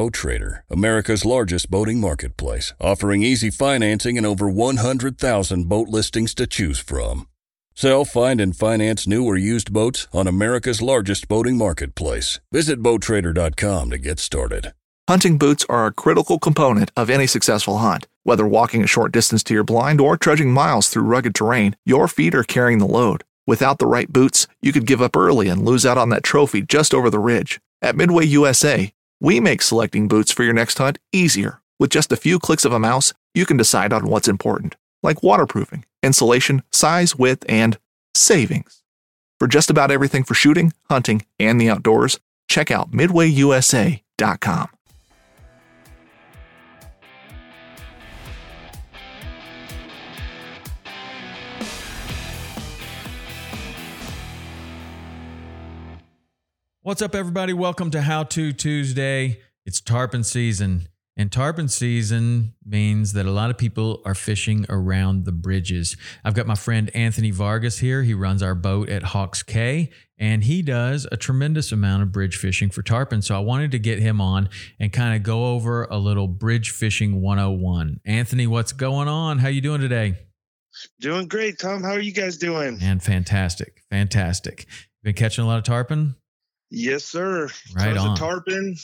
Boat Trader, America's largest boating marketplace, offering easy financing and over 100,000 boat listings to choose from. Sell, find, and finance new or used boats on America's largest boating marketplace. Visit BoatTrader.com to get started. Hunting boots are a critical component of any successful hunt. Whether walking a short distance to your blind or trudging miles through rugged terrain, your feet are carrying the load. Without the right boots, you could give up early and lose out on that trophy just over the ridge. At Midway USA, we make selecting boots for your next hunt easier. With just a few clicks of a mouse, you can decide on what's important, like waterproofing, insulation, size, width, and savings. For just about everything for shooting, hunting, and the outdoors, check out midwayusa.com. What's up, everybody? Welcome to How To Tuesday. It's tarpon season, and tarpon season means that a lot of people are fishing around the bridges. I've got my friend Anthony Vargas here. He runs our boat at Hawks Cay, and he does a tremendous amount of bridge fishing for tarpon. So I wanted to get him on and kind of go over a little bridge fishing 101. Anthony, what's going on? How you doing today? Doing great, Tom. How are you guys doing? And fantastic, fantastic. Been catching a lot of tarpon. Yes, sir. Right Tons on. Tarpon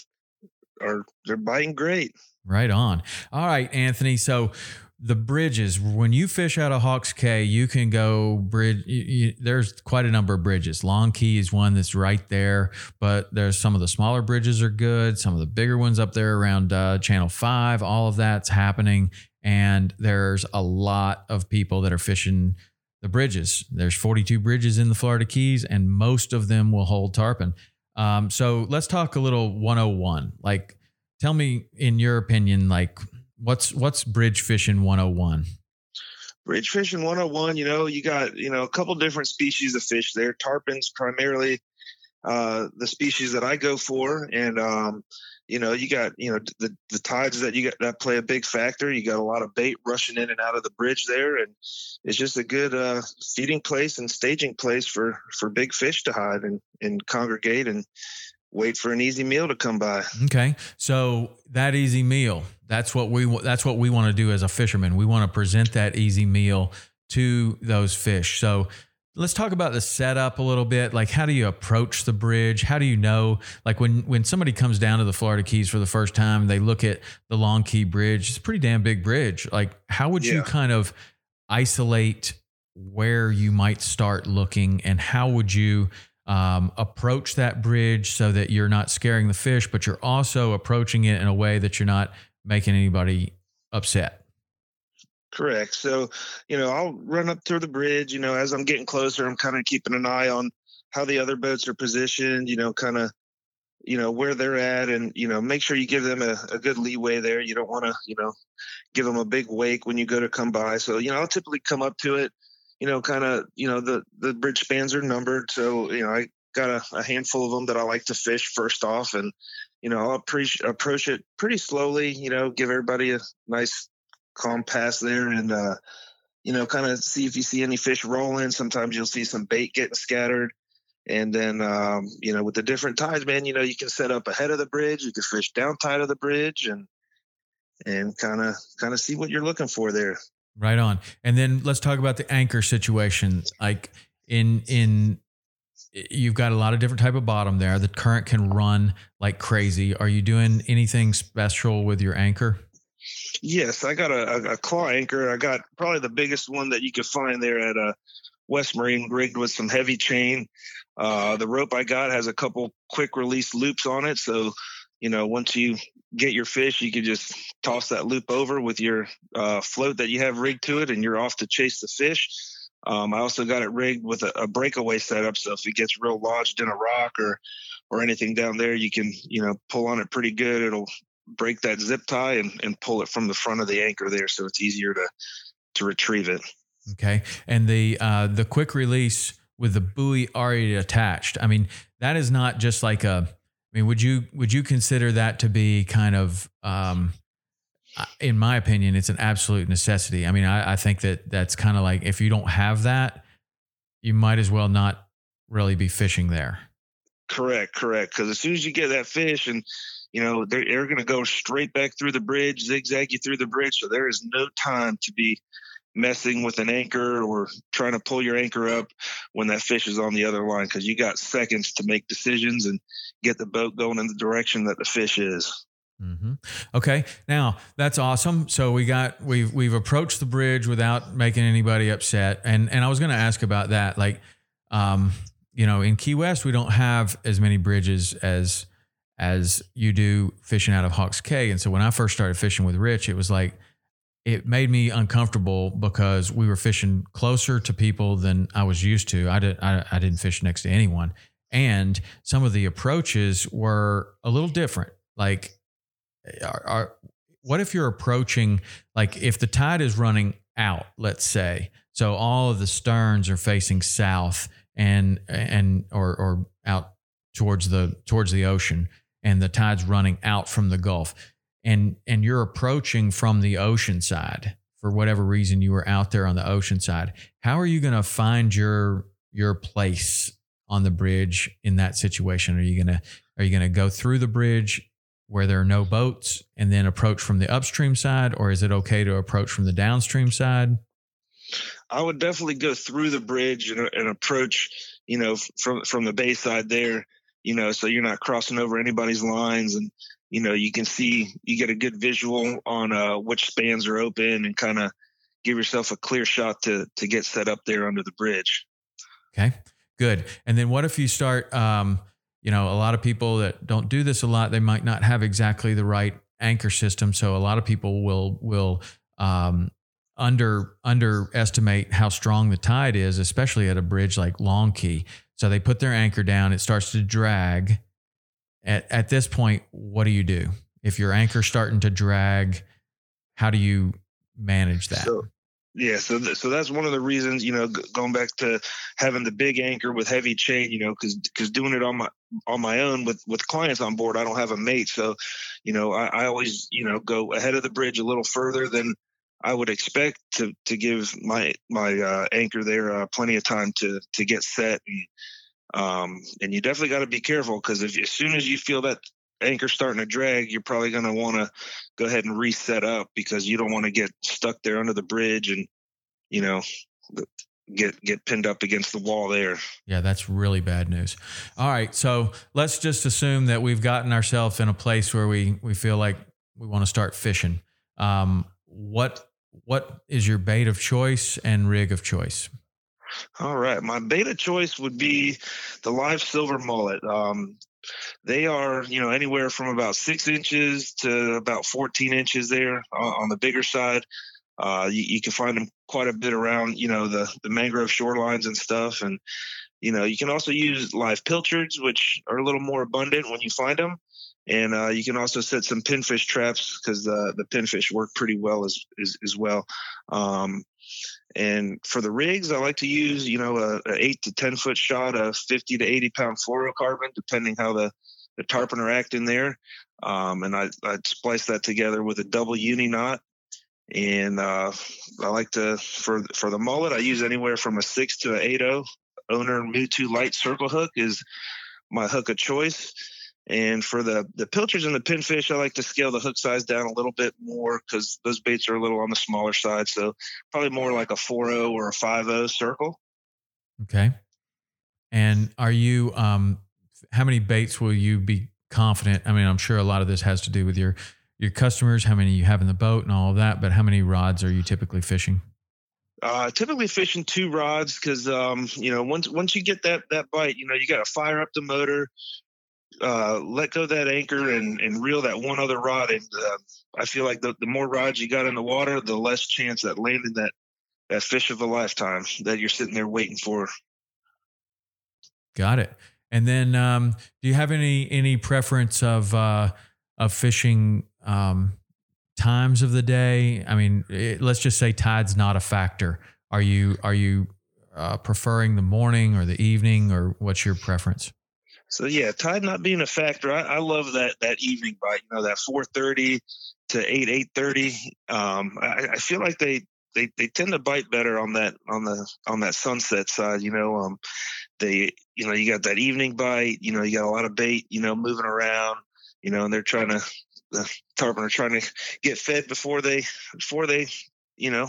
are they're biting great. Right on. All right, Anthony. So the bridges, when you fish out of Hawks Cay, you can go bridge. You, you, there's quite a number of bridges. Long Key is one that's right there, but there's some of the smaller bridges are good. Some of the bigger ones up there around uh, Channel Five. All of that's happening, and there's a lot of people that are fishing the bridges. There's 42 bridges in the Florida Keys, and most of them will hold tarpon. Um, so let's talk a little 101. Like, tell me, in your opinion, like what's what's bridge fishing 101? Bridge fishing 101, you know, you got, you know, a couple different species of fish there. Tarpons primarily uh, the species that I go for. And, um, you know, you got, you know, the, the tides that you got that play a big factor. You got a lot of bait rushing in and out of the bridge there. And it's just a good uh, feeding place and staging place for, for big fish to hide and, and congregate and wait for an easy meal to come by. Okay. So that easy meal, that's what we that's what we want to do as a fisherman. We want to present that easy meal to those fish. So let's talk about the setup a little bit. Like how do you approach the bridge? How do you know like when when somebody comes down to the Florida Keys for the first time, they look at the Long Key Bridge. It's a pretty damn big bridge. Like how would you kind of isolate where you might start looking and how would you um, approach that bridge so that you're not scaring the fish, but you're also approaching it in a way that you're not making anybody upset. Correct. So, you know, I'll run up through the bridge. You know, as I'm getting closer, I'm kind of keeping an eye on how the other boats are positioned, you know, kind of, you know, where they're at and, you know, make sure you give them a, a good leeway there. You don't want to, you know, give them a big wake when you go to come by. So, you know, I'll typically come up to it, you know, kind of, you know, the, the bridge spans are numbered. So, you know, I got a, a handful of them that I like to fish first off and, you know, I'll approach, approach it pretty slowly, you know, give everybody a nice calm pass there and uh you know kind of see if you see any fish rolling sometimes you'll see some bait getting scattered and then um you know with the different tides man you know you can set up ahead of the bridge you can fish down tide of the bridge and and kind of kind of see what you're looking for there Right on. And then let's talk about the anchor situation. Like in in you've got a lot of different type of bottom there. The current can run like crazy. Are you doing anything special with your anchor? Yes i got a, a, claw anchor. I got probably the biggest one that you could find there at a west marine rigged with some heavy chain. Uh the rope i got has a couple quick release loops on it. So you know once you get your fish you can just toss that loop over with your uh, float that you have rigged to it and you're off to chase the fish. Um, i also got it rigged with a, a breakaway setup. So if it gets real lodged in a rock or or anything down there you can you know pull on it pretty good. It'll break that zip tie and, and pull it from the front of the anchor there so it's easier to to retrieve it Okay. And the uh, the quick release with the buoy already attached. I mean, that is not just like a. I mean, would you would you consider that to be kind of, um, in my opinion, it's an absolute necessity. I mean, I, I think that that's kind of like if you don't have that, you might as well not really be fishing there. correct correct because as soon as you get that fish and you know, they're, they're going to go straight back through the bridge, zigzag you through the bridge. So there is no time to be messing with an anchor or trying to pull your anchor up when that fish is on the other line because you got seconds to make decisions and get the boat going in the direction that the fish is. Mm-hmm. Okay, now that's awesome. So we got we've we've approached the bridge without making anybody upset, and and I was going to ask about that. Like, um, you know, in Key West we don't have as many bridges as as you do fishing out of Hawks Cay, and so when I first started fishing with Rich, it was like it made me uncomfortable because we were fishing closer to people than I was used to. I did I, I didn't fish next to anyone, and some of the approaches were a little different. Like are, are what if you're approaching like if the tide is running out, let's say, so all of the sterns are facing south and and or or out towards the towards the ocean and the tide's running out from the gulf. And and you're approaching from the ocean side for whatever reason you were out there on the ocean side. How are you going to find your your place on the bridge in that situation? Are you to are you to go through the bridge where there are no boats and then approach from the upstream side, or is it okay to approach from the downstream side? I would definitely go through the bridge and, and approach, you know, from from the bay side there, you know, so you're not crossing over anybody's lines and you know you can see you get a good visual on uh, which spans are open and kind of give yourself a clear shot to to get set up there under the bridge. Okay, good. And then what if you start? Um, you know, a lot of people that don't do this a lot, they might not have exactly the right anchor system. So a lot of people will will um, under underestimate how strong the tide is, especially at a bridge like Long Key. So they put their anchor down, it starts to drag. At at this point, what do you do if your anchor's starting to drag? How do you manage that? So, yeah, so th- so that's one of the reasons, you know, g- going back to having the big anchor with heavy chain, you know, because because doing it on my on my own with with clients on board, I don't have a mate, so you know, I, I always you know go ahead of the bridge a little further than I would expect to to give my my uh, anchor there uh, plenty of time to to get set and um and you definitely got to be careful because as soon as you feel that anchor starting to drag, you're probably going to want to go ahead and reset up because you don't want to get stuck there under the bridge and you know get get pinned up against the wall there. Yeah, that's really bad news. All right, so let's just assume that we've gotten ourselves in a place where we we feel like we want to start fishing. Um, what what is your bait of choice and rig of choice? All right, my bait of choice would be the live silver mullet. Um, they are, you know, anywhere from about six inches to about 14 inches there on, on the bigger side. Uh, you, you, can find them quite a bit around, you know, the, the mangrove shorelines and stuff. And, you know, you can also use live pilchards, which are a little more abundant when you find them. And uh, you can also set some pinfish traps because the, the pinfish work pretty well as, as, as well. Um, and for the rigs, I like to use, you know, a, a, eight to 10 foot shot of 50 to 80 pound fluorocarbon, depending how the, the tarpon are acting there. Um, and I, I'd splice that together with a double uni knot and uh, I like to for for the mullet I use anywhere from a six to an eight zero. Oh. Owner Mutu light circle hook is my hook of choice. And for the the pilchards and the pinfish, I like to scale the hook size down a little bit more because those baits are a little on the smaller side. So probably more like a 4.0 or a 5.0 circle. Okay. And are you um how many baits will you be confident? I mean, I'm sure a lot of this has to do with your your customers, how many you have in the boat, and all of that. But how many rods are you typically fishing? Uh, typically fishing two rods because um, you know once once you get that that bite, you know you got to fire up the motor, uh, let go that anchor, and and reel that one other rod. And uh, I feel like the, the more rods you got in the water, the less chance that landing that that fish of a lifetime that you're sitting there waiting for. Got it. And then, um, do you have any any preference of uh, of fishing um, times of the day? I mean, it, let's just say tide's not a factor. Are you are you uh, preferring the morning or the evening, or what's your preference? So yeah, tide not being a factor, I, I love that that evening bite. You know, that four thirty to eight eight thirty. Um, I, I feel like they they they tend to bite better on that on the on that sunset side. You know, um, they you know you got that evening bite. You know, you got a lot of bait. You know, moving around you know, and they're trying to the tarpon are trying to get fed before they before they you know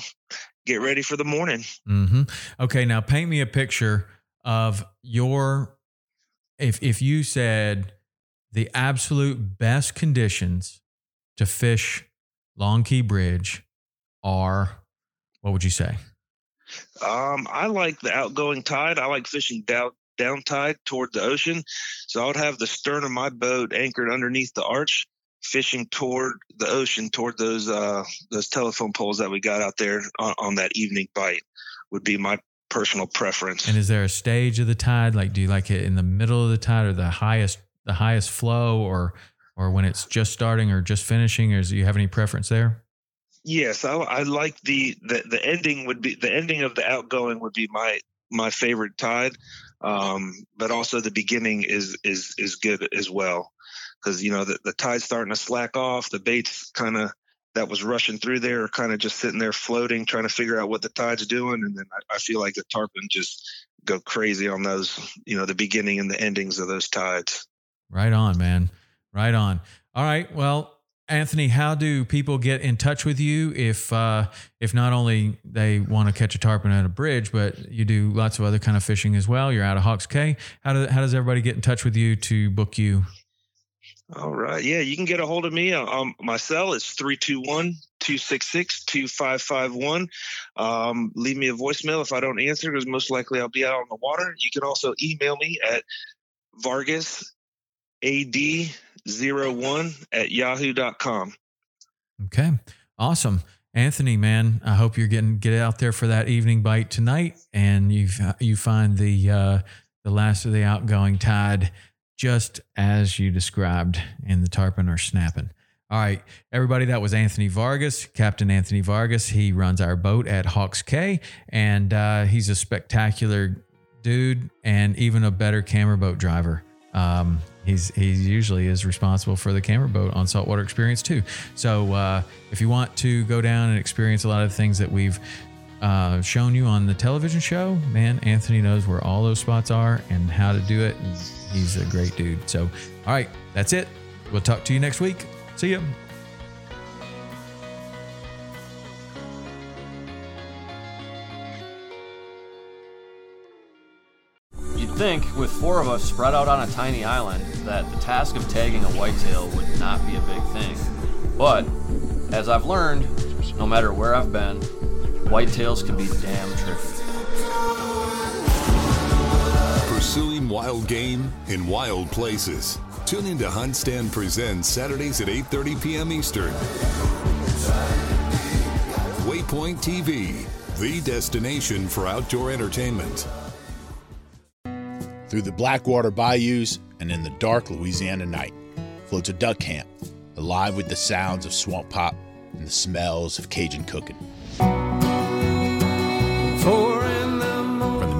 get ready for the morning. Mm-hmm. Okay, now paint me a picture of your if if you said the absolute best conditions to fish Long Key Bridge are what would you say? Um, I like the outgoing tide. I like fishing down down tide toward the ocean. So I would have the stern of my boat anchored underneath the arch, fishing toward the ocean, toward those uh, those telephone poles that we got out there on, on that evening bite. Would be my personal preference. And is there a stage of the tide? Like, do you like it in the middle of the tide or the highest the highest flow, or or when it's just starting or just finishing? Or do you have any preference there? Yes, I, I like the, the the ending would be the ending of the outgoing would be my my favorite tide, um, but also the beginning is is is good as well because you know the, the tide's starting to slack off. The baits kind of that was rushing through there are kind of just sitting there floating, trying to figure out what the tide's doing, and then I, I feel like the tarpon just go crazy on those, you know, the beginning and the endings of those tides. Right on, man. Right on. All right. Well, Anthony, how do people get in touch with you if uh, if not only they want to catch a tarpon at a bridge, but you do lots of other kind of fishing as well? You're out of Hawks Cay. How do, how does everybody get in touch with you to book you? All right. Yeah, you can get a hold of me. Um, my cell is 321 266 2551. Um, leave me a voicemail if I don't answer because most likely I'll be out on the water. You can also email me at Vargas AD zero one at yahoo.com. Okay. Awesome. Anthony, man, I hope you're getting get out there for that evening bite tonight, and you you find the uh, the last of the outgoing tide, just as you described, and the tarpon are snapping. All right, everybody, that was Anthony Vargas, Captain Anthony Vargas. He runs our boat at Hawks Cay, and uh, he's a spectacular dude, and even a better camera boat driver. Um, he's he usually is responsible for the camera boat on saltwater experience too. So uh, if you want to go down and experience a lot of things that we've uh, shown you on the television show, man, Anthony knows where all those spots are and how to do it. He's a great dude. So, all right, that's it. We'll talk to you next week. See ya. You'd think, with four of us spread out on a tiny island, that the task of tagging a whitetail would not be a big thing. But, as I've learned, no matter where I've been, whitetails can be damn tricky. Pursuing wild game in wild places. Tune in to Hunt Stand Presents Saturdays at 8.30 p.m. Eastern. Waypoint TV, the destination for outdoor entertainment through the Blackwater bayous and in the dark Louisiana night floats a duck camp, alive with the sounds of swamp pop and the smells of Cajun cooking.